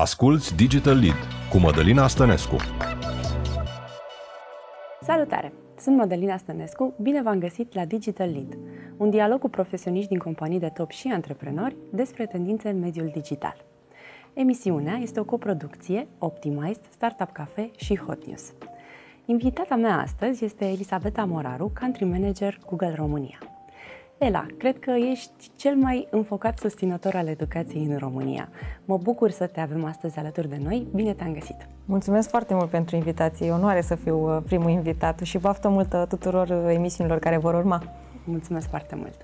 Asculți Digital Lead cu Mădălina Stănescu. Salutare! Sunt Mădălina Stănescu, bine v-am găsit la Digital Lead, un dialog cu profesioniști din companii de top și antreprenori despre tendințe în mediul digital. Emisiunea este o coproducție Optimized, Startup Cafe și Hot News. Invitata mea astăzi este Elisabeta Moraru, Country Manager Google România. Ela, cred că ești cel mai înfocat susținător al educației în România. Mă bucur să te avem astăzi alături de noi. Bine te-am găsit! Mulțumesc foarte mult pentru invitație. E onoare să fiu uh, primul invitat și baftă multă tuturor uh, emisiunilor care vor urma. Mulțumesc foarte mult!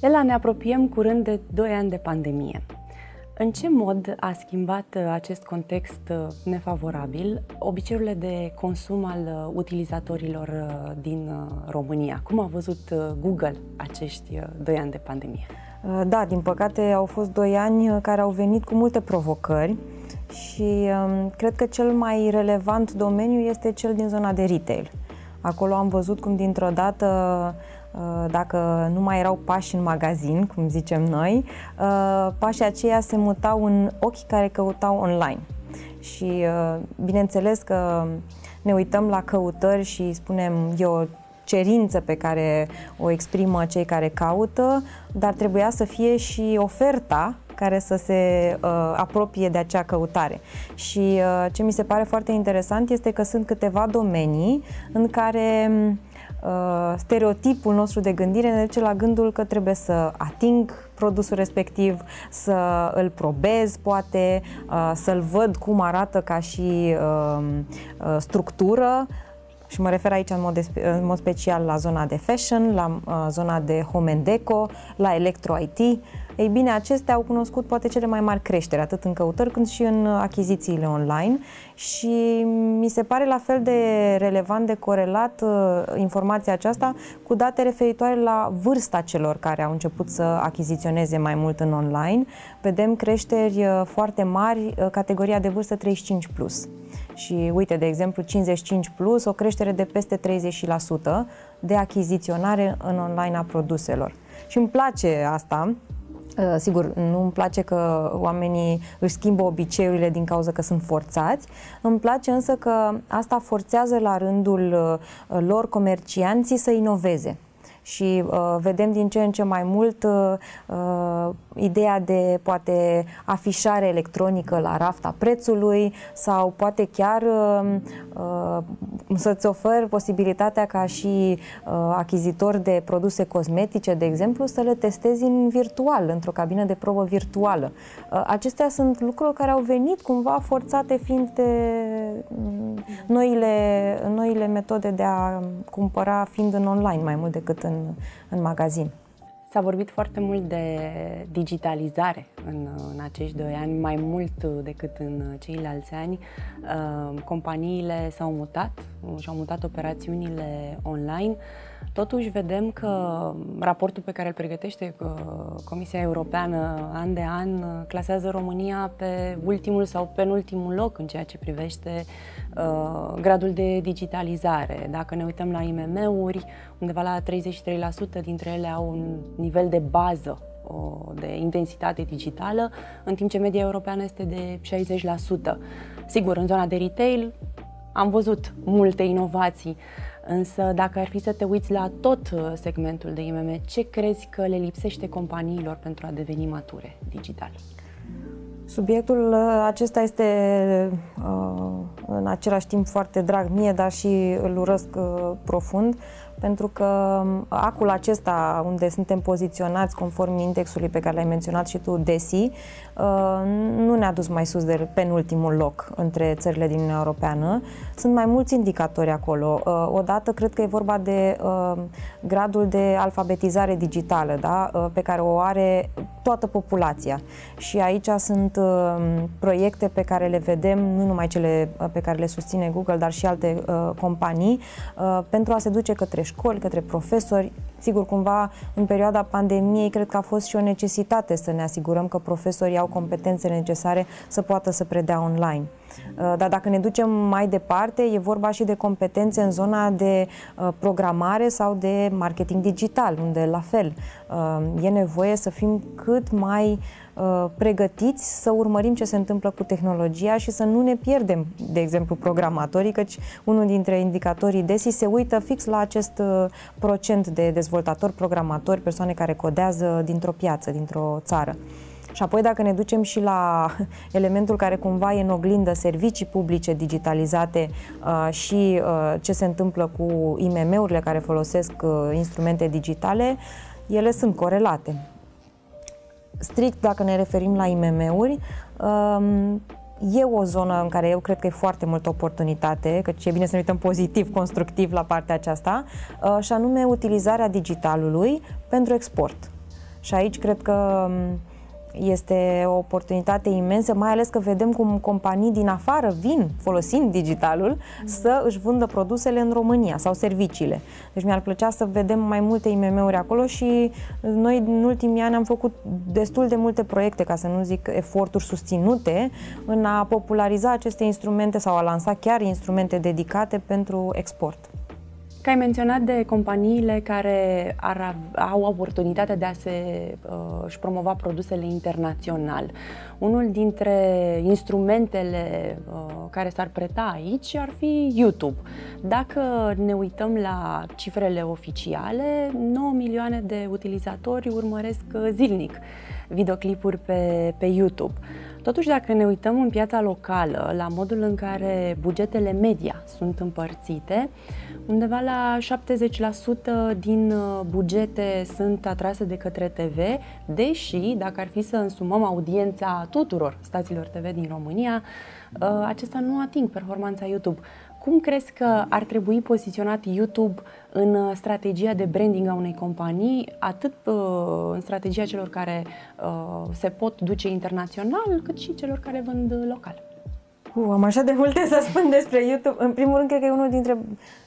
Ela, ne apropiem curând de 2 ani de pandemie. În ce mod a schimbat uh, acest context uh, nefavorabil obiceiurile de consum al uh, utilizatorilor din România? Cum a văzut Google acești doi ani de pandemie? Da, din păcate au fost doi ani care au venit cu multe provocări și um, cred că cel mai relevant domeniu este cel din zona de retail. Acolo am văzut cum dintr-o dată Uh, dacă nu mai erau pași în magazin, cum zicem noi, uh, pașii aceia se mutau în ochii care căutau online. Și uh, bineînțeles că ne uităm la căutări și spunem e o cerință pe care o exprimă cei care caută, dar trebuia să fie și oferta care să se uh, apropie de acea căutare. Și uh, ce mi se pare foarte interesant este că sunt câteva domenii în care Uh, stereotipul nostru de gândire ne duce la gândul că trebuie să ating produsul respectiv, să îl probez, poate, uh, să-l văd cum arată ca și uh, structură, și mă refer aici în mod, de, în mod special la zona de fashion, la uh, zona de home and deco, la electro-IT. Ei bine, acestea au cunoscut poate cele mai mari creșteri, atât în căutări cât și în achizițiile online și mi se pare la fel de relevant de corelat uh, informația aceasta cu date referitoare la vârsta celor care au început să achiziționeze mai mult în online. Vedem creșteri uh, foarte mari, uh, categoria de vârstă 35+. Plus. Și uite, de exemplu, 55 plus, o creștere de peste 30% de achiziționare în online a produselor. Și îmi place asta, uh, Sigur, nu îmi place că oamenii își schimbă obiceiurile din cauza că sunt forțați. Îmi place însă că asta forțează la rândul uh, lor comercianții să inoveze și uh, vedem din ce în ce mai mult uh, uh, ideea de poate afișare electronică la rafta prețului sau poate chiar uh, uh, să-ți ofer posibilitatea ca și uh, achizitor de produse cosmetice, de exemplu, să le testezi în virtual, într-o cabină de probă virtuală. Uh, acestea sunt lucruri care au venit cumva forțate fiind de uh, noile, noile metode de a cumpăra fiind în online mai mult decât în în, magazin. S-a vorbit foarte mult de digitalizare în, în acești doi ani, mai mult decât în ceilalți ani. Uh, companiile s-au mutat și-au mutat operațiunile online. Totuși vedem că raportul pe care îl pregătește uh, Comisia Europeană an de an clasează România pe ultimul sau penultimul loc în ceea ce privește uh, gradul de digitalizare. Dacă ne uităm la IMM-uri, undeva la 33% dintre ele au un nivel de bază de intensitate digitală, în timp ce media europeană este de 60%. Sigur, în zona de retail am văzut multe inovații, însă dacă ar fi să te uiți la tot uh, segmentul de IMM, ce crezi că le lipsește companiilor pentru a deveni mature digital? Subiectul uh, acesta este uh, în același timp foarte drag mie, dar și îl urăsc profund, pentru că um, acul acesta unde suntem poziționați conform indexului pe care l-ai menționat și tu, DESI, uh, nu ne-a dus mai sus de penultimul loc între țările din Uniunea Europeană. Sunt mai mulți indicatori acolo. Uh, odată, cred că e vorba de uh, gradul de alfabetizare digitală, da? pe care o are toată populația. Și aici sunt proiecte pe care le vedem, nu numai cele pe care le susține Google, dar și alte companii, pentru a se duce către școli, către profesori, Sigur, cumva, în perioada pandemiei, cred că a fost și o necesitate să ne asigurăm că profesorii au competențele necesare să poată să predea online. Uh, dar dacă ne ducem mai departe, e vorba și de competențe în zona de uh, programare sau de marketing digital, unde la fel uh, e nevoie să fim cât mai pregătiți să urmărim ce se întâmplă cu tehnologia și să nu ne pierdem, de exemplu, programatorii, căci unul dintre indicatorii DESI se uită fix la acest procent de dezvoltatori, programatori, persoane care codează dintr-o piață, dintr-o țară. Și apoi dacă ne ducem și la elementul care cumva e în oglindă servicii publice digitalizate uh, și uh, ce se întâmplă cu IMM-urile care folosesc uh, instrumente digitale, ele sunt corelate. Strict dacă ne referim la IMM-uri, um, e o zonă în care eu cred că e foarte multă oportunitate, că e bine să ne uităm pozitiv, constructiv la partea aceasta, uh, și anume utilizarea digitalului pentru export. Și aici cred că um, este o oportunitate imensă, mai ales că vedem cum companii din afară vin folosind digitalul mm. să își vândă produsele în România sau serviciile. Deci mi-ar plăcea să vedem mai multe IMM-uri acolo și noi în ultimii ani am făcut destul de multe proiecte, ca să nu zic eforturi susținute, în a populariza aceste instrumente sau a lansa chiar instrumente dedicate pentru export. Că ai menționat de companiile care ar, au oportunitatea de a se uh, și promova produsele internațional. Unul dintre instrumentele uh, care s-ar preta aici ar fi YouTube. Dacă ne uităm la cifrele oficiale, 9 milioane de utilizatori urmăresc zilnic videoclipuri pe, pe YouTube. Totuși, dacă ne uităm în piața locală, la modul în care bugetele media sunt împărțite, undeva la 70% din uh, bugete sunt atrase de către TV, deși, dacă ar fi să însumăm audiența tuturor stațiilor TV din România, uh, acesta nu ating performanța YouTube. Cum crezi că ar trebui poziționat YouTube în uh, strategia de branding a unei companii, atât uh, în strategia celor care uh, se pot duce internațional, cât și celor care vând local? Uh, am așa de multe să spun despre YouTube. În primul rând, cred că e unul dintre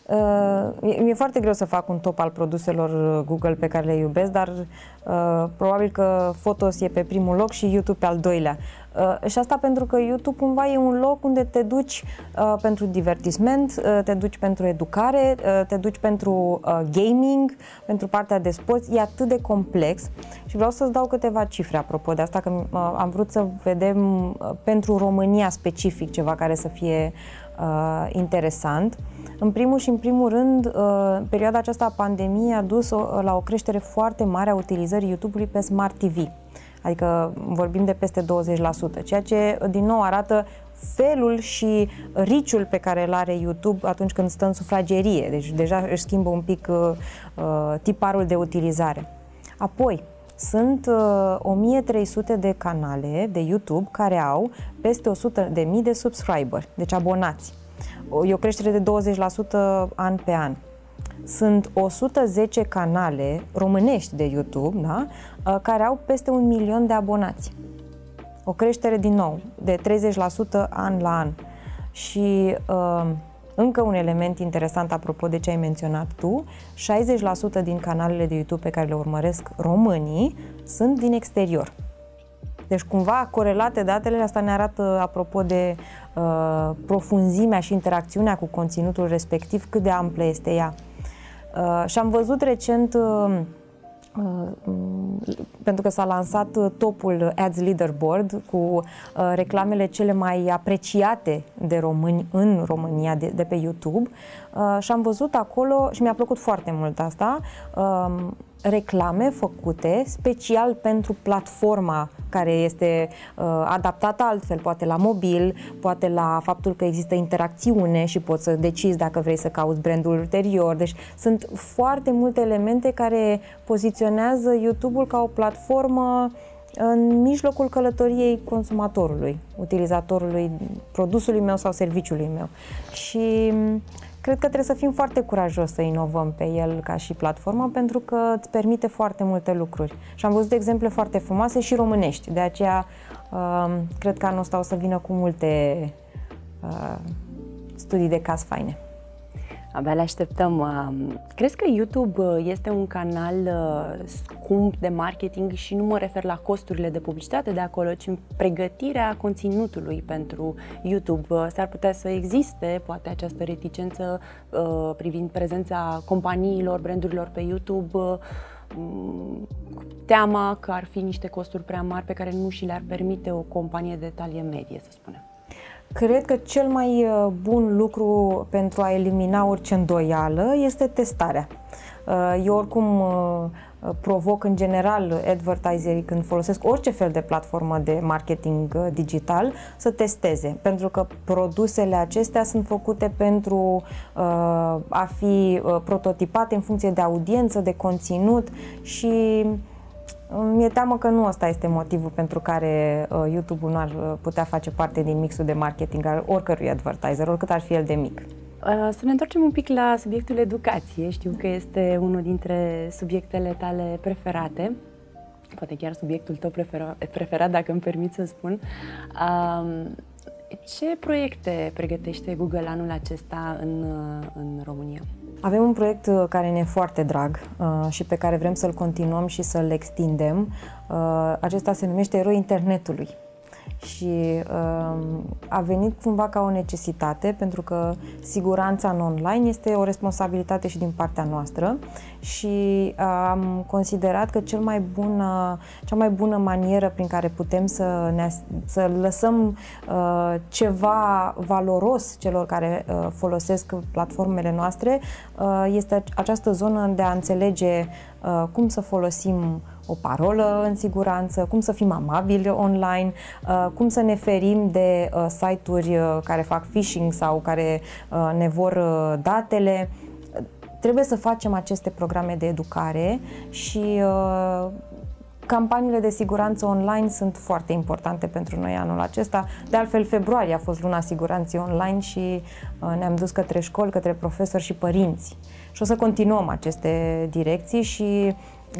Uh, mi-e foarte greu să fac un top al produselor Google pe care le iubesc, dar uh, probabil că Photos e pe primul loc și YouTube pe al doilea. Uh, și asta pentru că YouTube cumva e un loc unde te duci uh, pentru divertisment, uh, te duci pentru educare, uh, te duci pentru uh, gaming, pentru partea de sports. E atât de complex și vreau să-ți dau câteva cifre apropo de asta, că uh, am vrut să vedem uh, pentru România specific ceva care să fie uh, interesant. În primul și în primul rând, uh, perioada aceasta a pandemiei a dus la o creștere foarte mare a utilizării YouTube-ului pe Smart TV. Adică vorbim de peste 20%, ceea ce din nou arată felul și riciul pe care îl are YouTube atunci când stă în sufragerie. Deci deja își schimbă un pic uh, uh tiparul de utilizare. Apoi, sunt uh, 1300 de canale de YouTube care au peste 100 de mii de subscriberi, deci abonați. E o creștere de 20% an pe an. Sunt 110 canale românești de YouTube da? Uh, care au peste un milion de abonați. O creștere din nou de 30% an la an. Și uh, încă un element interesant apropo de ce ai menționat tu, 60% din canalele de YouTube pe care le urmăresc românii sunt din exterior. Deci cumva corelate datele, asta ne arată apropo de uh, profunzimea și interacțiunea cu conținutul respectiv, cât de amplă este ea. Uh, și am văzut recent uh, Uh, pentru că s-a lansat uh, topul Ads Leaderboard cu uh, reclamele cele mai apreciate de români în România de, de pe YouTube. Și am văzut acolo și mi-a plăcut foarte mult asta. Um, reclame făcute special pentru platforma care este uh, adaptată altfel, poate la mobil, poate la faptul că există interacțiune și poți să decizi dacă vrei să cauți brandul ulterior. Deci sunt foarte multe elemente care poziționează YouTube-ul ca o platformă în mijlocul călătoriei consumatorului, utilizatorului produsului meu sau serviciului meu. Și Cred că trebuie să fim foarte curajos să inovăm pe el ca și platformă pentru că îți permite foarte multe lucruri. Și am văzut exemple foarte frumoase și românești. De aceea uh, cred că anul ăsta o să vină cu multe uh, studii de caz faine. Abia le așteptăm. Um, crezi că YouTube uh, este un canal uh, scump de marketing și nu mă refer la costurile de publicitate de acolo, ci în pregătirea conținutului pentru YouTube? Uh, s-ar putea să existe poate această reticență privind prezența companiilor, brandurilor pe YouTube, mm, teama că ar fi niște costuri prea mari pe care nu și le-ar permite o companie de talie medie, să spunem. Cred că cel mai uh, bun lucru pentru a elimina orice îndoială este testarea. Uh, eu oricum uh, provoc în general advertiserii când folosesc orice fel de platformă de marketing digital să testeze, pentru că produsele acestea sunt făcute pentru a fi prototipate în funcție de audiență, de conținut și mi-e teamă că nu ăsta este motivul pentru care uh, YouTube-ul nu ar uh, putea face parte din mixul de marketing al oricărui advertiser, oricât ar fi el de mic. Uh, să ne întoarcem un pic la subiectul educație. Știu că este unul dintre subiectele tale preferate, poate chiar subiectul tău preferat, preferat dacă îmi permit să spun. Um, ce proiecte pregătește Google anul acesta în, în România? Avem un proiect uh, care ne e foarte drag uh, și pe care vrem să-l continuăm și să-l extindem. Uh, acesta se numește Eroi Internetului și uh, a venit cumva ca o necesitate pentru că siguranța în online este o responsabilitate și din partea noastră. Și uh, am considerat că cel mai bună, cea mai bună manieră prin care putem să, ne, să lăsăm uh, ceva valoros celor care uh, folosesc platformele noastre uh, este această zonă de a înțelege uh, cum să folosim o parolă în siguranță, cum să fim amabili online, uh, cum să ne ferim de uh, site-uri uh, care fac phishing sau care ne vor datele. Trebuie să facem aceste programe de educare și Campaniile de siguranță online sunt foarte importante pentru noi anul acesta. De altfel, februarie a fost luna siguranței online și ne-am dus către școli, către profesori și părinți. Și o să continuăm aceste direcții și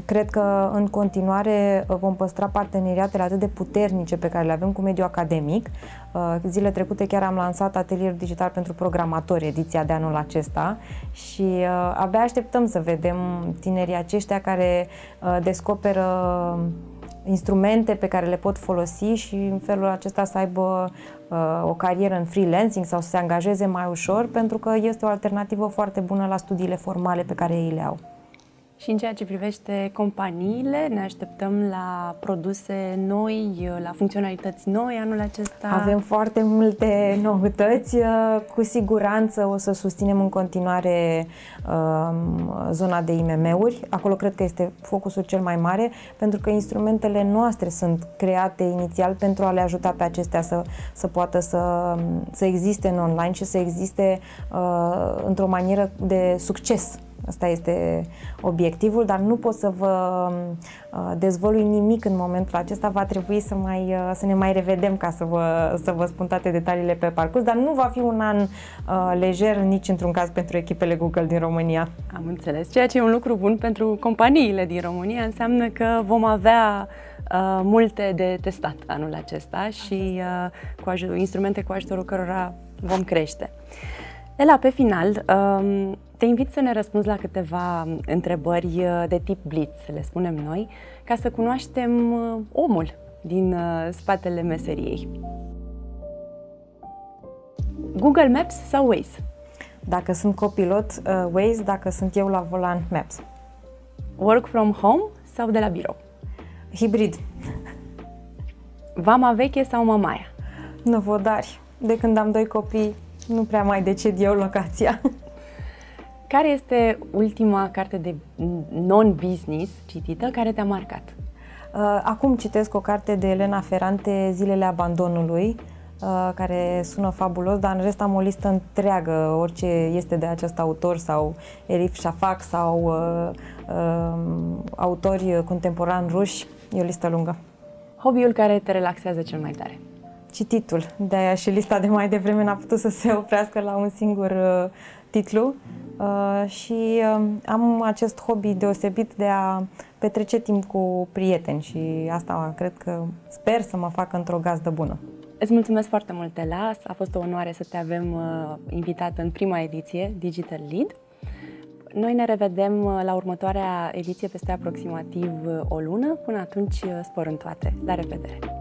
Cred că în continuare uh, vom păstra parteneriatele atât de puternice pe care le avem cu mediul academic. Uh, zile trecute chiar am lansat atelierul digital pentru programatori, ediția de anul acesta și uh, abia așteptăm să vedem tinerii aceștia care descoperă instrumente pe care le pot folosi și în felul acesta să aibă o carieră în freelancing sau să se angajeze mai ușor, pentru că este o alternativă foarte bună la studiile formale pe care ei le au. Și în ceea ce privește companiile, ne așteptăm la produse noi, la funcționalități noi anul acesta? Avem foarte multe noutăți. Cu siguranță o să susținem în continuare um, zona de IMM-uri. Acolo cred că este focusul cel mai mare, pentru că instrumentele noastre sunt create inițial pentru a le ajuta pe acestea să, să poată să, să existe în online și să existe uh, într-o manieră de succes Asta este obiectivul, dar nu pot să vă uh, dezvolui nimic în momentul acesta. Va trebui să, mai, uh, să ne mai revedem ca să vă, să vă spun toate detaliile pe parcurs, dar nu va fi un an uh, lejer nici într-un caz pentru echipele Google din România. Am înțeles. Ceea ce e un lucru bun pentru companiile din România înseamnă că vom avea uh, multe de testat anul acesta și uh, cu aj- instrumente cu ajutorul cărora vom crește. Ela, pe final, um, te invit să ne răspunzi la câteva întrebări uh, de tip blitz, le spunem noi, ca să cunoaștem uh, omul din uh, spatele meseriei. Google Maps sau Waze? Dacă sunt copilot, Waze, dacă sunt eu la volan, Maps. Work from home sau de la birou? Hibrid. Vama veche sau mamaia? Năvodari. De când am doi copii, nu prea mai decid eu locația. Care este ultima carte de non-business citită care te-a marcat? Uh, acum citesc o carte de Elena Ferrante, Zilele abandonului, uh, care sună fabulos, dar în rest am o listă întreagă, orice este de acest autor sau Elif Shafak sau uh, uh, autori contemporani ruși, e o listă lungă. Hobby-ul care te relaxează cel mai tare? Cititul, de-aia și lista de mai devreme n-a putut să se oprească la un singur uh, titlu. Uh, și uh, am acest hobby deosebit de a petrece timp cu prieteni și asta cred că sper să mă facă într-o gazdă bună. Îți mulțumesc foarte mult, Elas. A fost o onoare să te avem uh, invitată în prima ediție Digital Lead. Noi ne revedem uh, la următoarea ediție peste aproximativ uh, o lună. Până atunci, uh, spor în toate. La revedere!